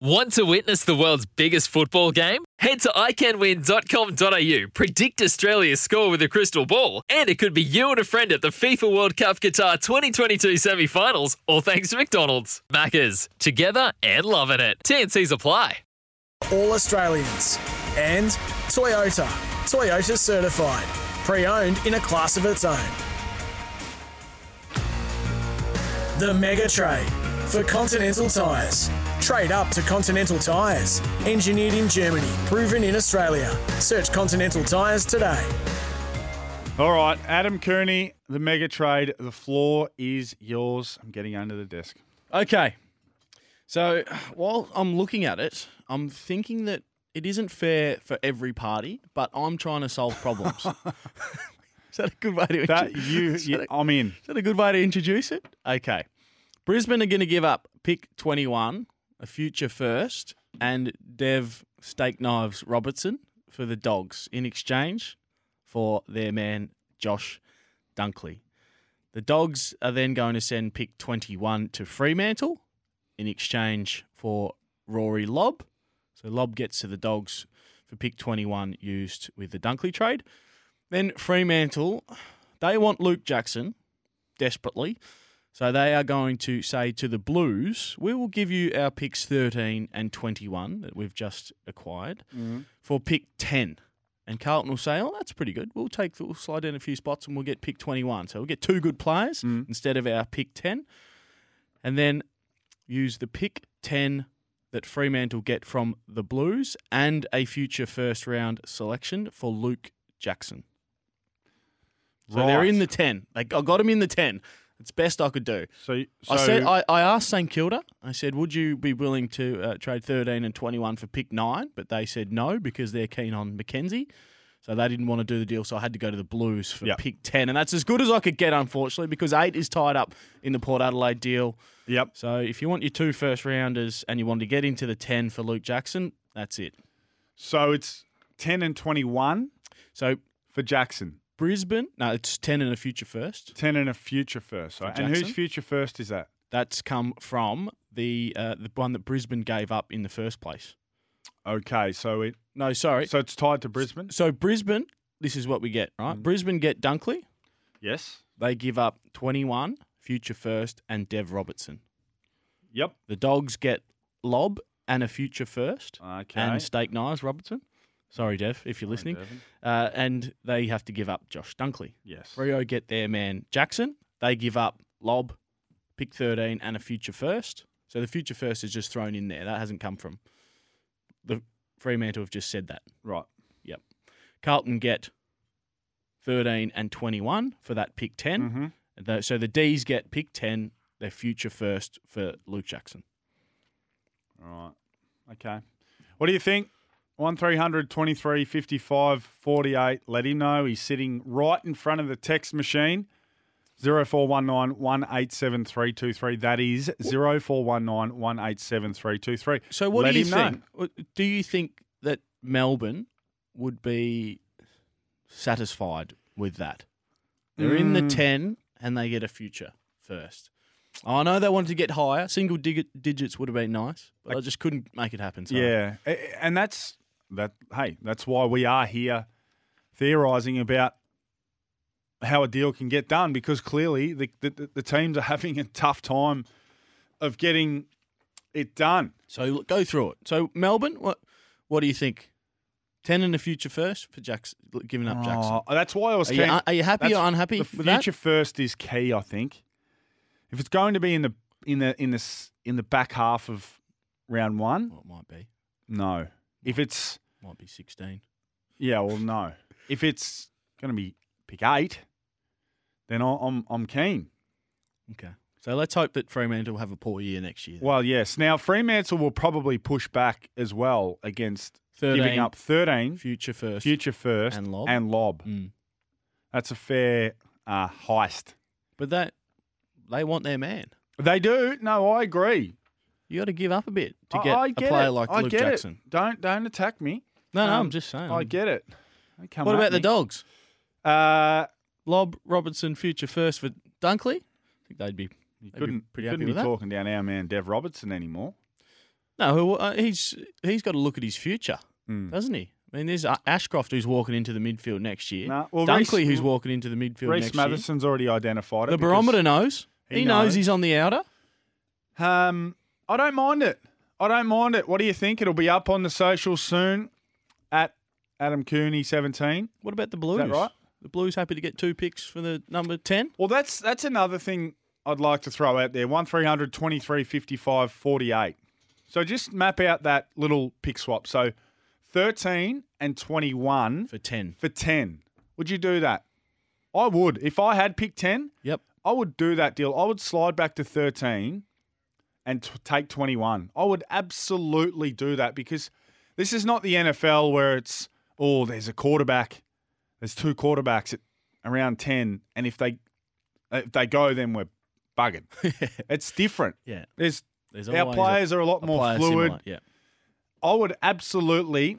Want to witness the world's biggest football game? Head to iCanWin.com.au, predict Australia's score with a crystal ball, and it could be you and a friend at the FIFA World Cup Qatar 2022 semi finals, all thanks to McDonald's. Maccas, together and loving it. TNC's apply. All Australians. And Toyota. Toyota certified. Pre owned in a class of its own. The Mega for Continental Tyres. Trade up to Continental Tyres. Engineered in Germany, proven in Australia. Search Continental Tyres today. All right, Adam Cooney, the mega trade. The floor is yours. I'm getting under the desk. Okay. So while I'm looking at it, I'm thinking that it isn't fair for every party, but I'm trying to solve problems. is that a good way to That intro- you, is, you that a, I'm in. is that a good way to introduce it? Okay. Brisbane are going to give up pick 21, a future first, and Dev Steak Knives Robertson for the Dogs in exchange for their man Josh Dunkley. The Dogs are then going to send pick 21 to Fremantle in exchange for Rory Lobb. So Lobb gets to the Dogs for pick 21 used with the Dunkley trade. Then Fremantle, they want Luke Jackson desperately. So they are going to say to the Blues, we will give you our picks 13 and 21 that we've just acquired mm-hmm. for pick 10. And Carlton will say, oh, that's pretty good. We'll take, we'll slide down a few spots and we'll get pick 21. So we'll get two good players mm-hmm. instead of our pick 10. And then use the pick 10 that Fremantle get from the Blues and a future first round selection for Luke Jackson. So they're in the 10. They, I got them in the 10. It's best I could do. So, so I said I, I asked St Kilda. I said, "Would you be willing to uh, trade 13 and 21 for pick nine? But they said no because they're keen on Mackenzie. So they didn't want to do the deal. So I had to go to the Blues for Yep. pick 10, and that's as good as I could get, unfortunately, because eight is tied up in the Port Adelaide deal. yep. So if you want your two first rounders and you want to get into the 10 for Luke Jackson, that's it. So it's 10 and 21 So for Jackson. Brisbane, no, it's 10 and a future first. 10 and a future first. Right? And whose future first is that? That's come from the uh, the one that Brisbane gave up in the first place. Okay, so it No, sorry. so it's tied to Brisbane. So Brisbane, this is what we get, right? Mm. Brisbane get Dunkley. Yes. They give up 21, future first, and Dev Robertson. Yep. The Dogs get Lobb and a future first, Okay. and Steak Knives Robertson. Sorry, Dev, if you're listening. Uh, and they have to give up Josh Dunkley. Yes. Freo get their man Jackson. They give up Lobb, pick 13, and a future first. So the future first is just thrown in there. That hasn't come from the Fremantle have just said that. Right. Yep. Carlton get 13 and 21 for that pick 10. Mm-hmm. So the D's get pick 10, their future first for Luke Jackson. All right. Okay. What do you think? 1300 23 55 48. Let him know. He's sitting right in front of the text machine. 0419 187 323. That is 0419 187 323. So what Let do you him know. think? Do you think that Melbourne would be satisfied with that? They're in the Mm. 10 and they get a future first. I know they wanted to get higher. Single dig- digits would have been nice, but I just couldn't make it happen. Sorry. Yeah, and that's that. Hey, that's why we are here theorising about how a deal can get done because clearly the, the the teams are having a tough time of getting it done. So go through it. So Melbourne, what what do you think? Ten in the future first for Jackson, giving up Jackson. Oh, that's why I was. Are you, are you happy that's- or unhappy The future first is key. I think if it's going to be in the in the in the in the back half of round one, Well, it might be. no. If it's Might be 16. yeah, well, no. If it's going to be pick eight, then I'm I'm keen. Okay. So let's hope that Fremantle will have a poor year next year. Well, yes. Now Fremantle will probably push back as well against 13 giving up 13 future first. future first And Lobb. And Lobb. Mm. That's a fair uh, heist. But that they want their man. They do. No, I agree. You got to give up a bit to I- get, I a get player it. like I Luke get Jackson. It. Don't don't attack me. No, no, Um, I'm just saying. I get it. Don't come What at about the dogs? Uh, Lobb Robertson, future first for Dunkley. I think they'd be, you they'd be couldn't, pretty happy couldn't be with that. talking down our man Dev Robertson anymore. No, who- uh, he's he's got to look at his future, Mm. doesn't he? I mean, there's uh, Ashcroft who's walking into the midfield next year. No, well, Dunkley Reece- who's walking into the midfield Reese next Matheson's already identified it. The barometer knows. he He, knows. knows. he's on the outer. Um, I don't mind it. I don't mind it. What do you think? It'll be up on the socials soon at Adam Cooney seventeen. What about the Blues? Is that right? The Blues happy to get two picks for the number ten. Well, that's that's another thing I'd like to throw out there. One 23 55 48. So just map out that little pick swap. So 13 and 21 For ten. for 10. Would you do that? I would. If I had picked 10, Yep. I would do that deal. I would slide back to 13 and t- take 21. I would absolutely do that because this is not the NFL where it's, oh, there's a quarterback. There's two quarterbacks at around 10. And if they if they go, then we're bugging. it's different. Yeah. There's There's our players are a lot a more fluid. similar, Yeah. I would absolutely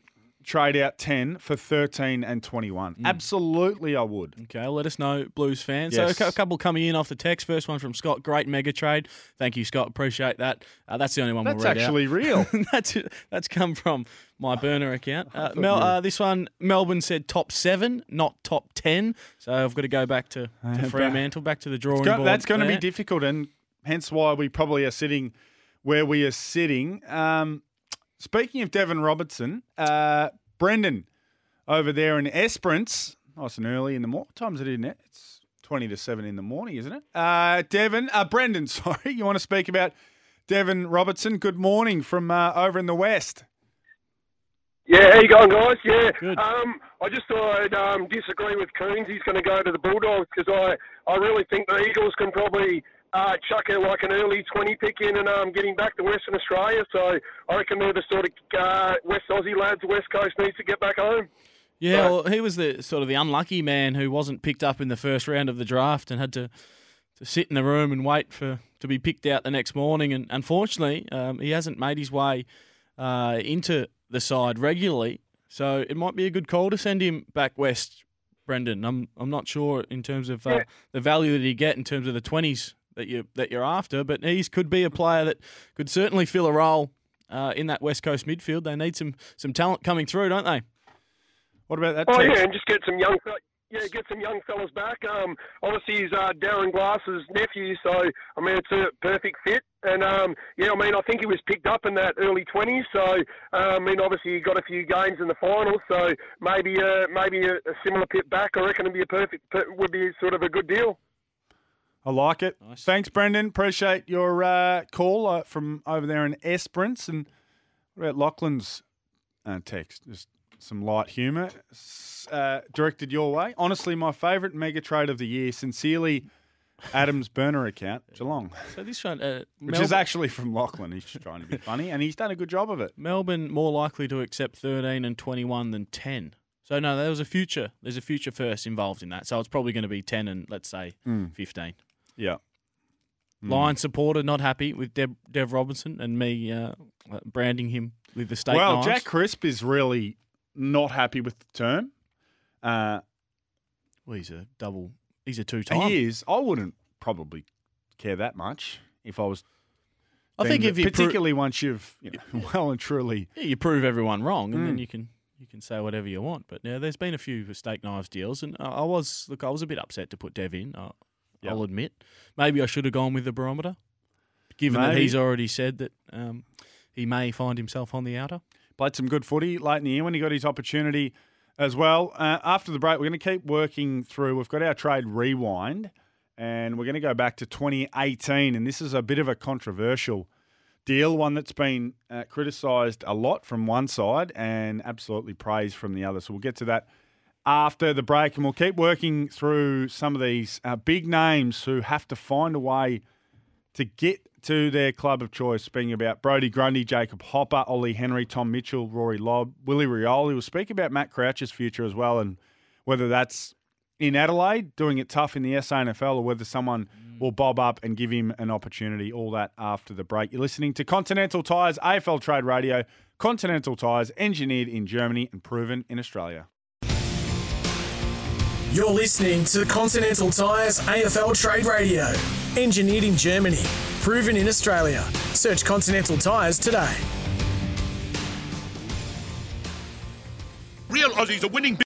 trade out 10 for 13 and 21. Mm. Absolutely, I would. Okay, let us know, Blues fans. Yes. So a couple coming in off the text. First one from Scott. Great mega trade. Thank you, Scott. Appreciate that. Uh, that's the only one That's we'll read out. actually real. that's that's come from my burner account. Uh, Mel, uh, this one, Melbourne said top seven, not top ten. So I've got to go back to, Uh, to Fremantle, back to the drawing Go- board. that's going to be difficult, and hence why we probably are sitting where we are sitting. Um, speaking of Deven Robertson, uh, Brendan over there in Esperance, nice and early in the morning. What time is it in there? It's 20 to 7 in the morning, isn't it? Uh, Deven, uh, Brendan, sorry, you want to speak about Deven Robertson? Good morning from uh, over in the West. Yeah, how you going, guys? Yeah. Good. Um, I just thought I'd um, disagree with Coons. He's going to go to the Bulldogs because I, I really think the Eagles can probably uh, chuck it like an early 20 pick in and um, getting back to Western Australia. So I reckon they're the sort of uh, West Aussie lads. West Coast needs to get back home. Yeah, well, he was the sort of the unlucky man who wasn't picked up in the first round of the draft and had to to sit in the room and wait for to be picked out the next morning. And unfortunately, um, he hasn't made his way uh, into the side regularly. So it might be a good call to send him back west, Brendan. I'm I'm not sure in terms of uh, Yeah. the value that he get in terms of the twenties that you that you're after, but he's could be a player that could certainly fill a role uh, in that West Coast midfield. They need some some talent coming through, don't they? What about that? Oh text? yeah, and just get some young, yeah, get some young fellas back. Um, obviously he's uh, Darren Glass's nephew, so I mean it's a perfect fit. And um, yeah, I mean I think he was picked up in that early twenties. So uh, I mean obviously he got a few games in the finals, so maybe uh, maybe a, a similar pit back. I reckon it'd be a perfect would be sort of a good deal. I like it. Nice. Thanks, Brendan. Appreciate your uh, call uh, from over there in Esperance. And what about Lachlan's uh, text? Just some light humour uh, directed your way. Honestly, my favourite mega trade of the year. Sincerely, Adam's burner account, Geelong, So this one, uh, which Melbourne, is actually from Lachlan. He's just trying to be funny, and he's done a good job of it. Melbourne more likely to accept 13 and 21 than 10. So no, there was a future. There's a future first involved in that. So it's probably going to be 10 and let's say Mm. 15. Yeah. Mm. Lion supporter not happy with Dev, Dev Robinson and me uh, branding him with the state Well, knives. Jack Crisp is really not happy with the term. Uh, Well, he's a double. He's a two-time. he is. I wouldn't probably care that much if I was I think if you pro- particularly once you've you know, well and truly yeah, you prove everyone wrong, and then Mm. you can you can say whatever you want. But yeah, there's been a few steak knives deals, and I I was look, I was a bit upset to put Dev in. I, Yep. I'll admit, maybe I should have gone with the barometer, given that he's already said that um, he may find himself on the outer. played some good footy late in the year when he got his opportunity as well. Uh, after the break, we're going to keep working through. We've got our trade rewind, and we're going to go back to 2018, and this is a bit of a controversial deal, one that's been uh, criticised a lot from one side and absolutely praised from the other. So we'll get to that after the break, and we'll keep working through some of these uh, big names who have to find a way to get to their club of choice, Speaking about Brodie Grundy, Jacob Hopper, Ollie Henry, Tom Mitchell, Rory Lobb, Willie Rioli. We'll speak about Matt Crouch's future as well and whether that's in Adelaide, doing it tough in the SANFL, or whether someone will bob up and give him an opportunity. All that after the break. You're listening to Continental Tires, AFL Trade Radio. Continental Tires, engineered in Germany and proven in Australia. You're listening to Continental Tires AFL Trade Radio. Engineered in Germany, proven in Australia. Search Continental Tires today. Real Aussies are winning.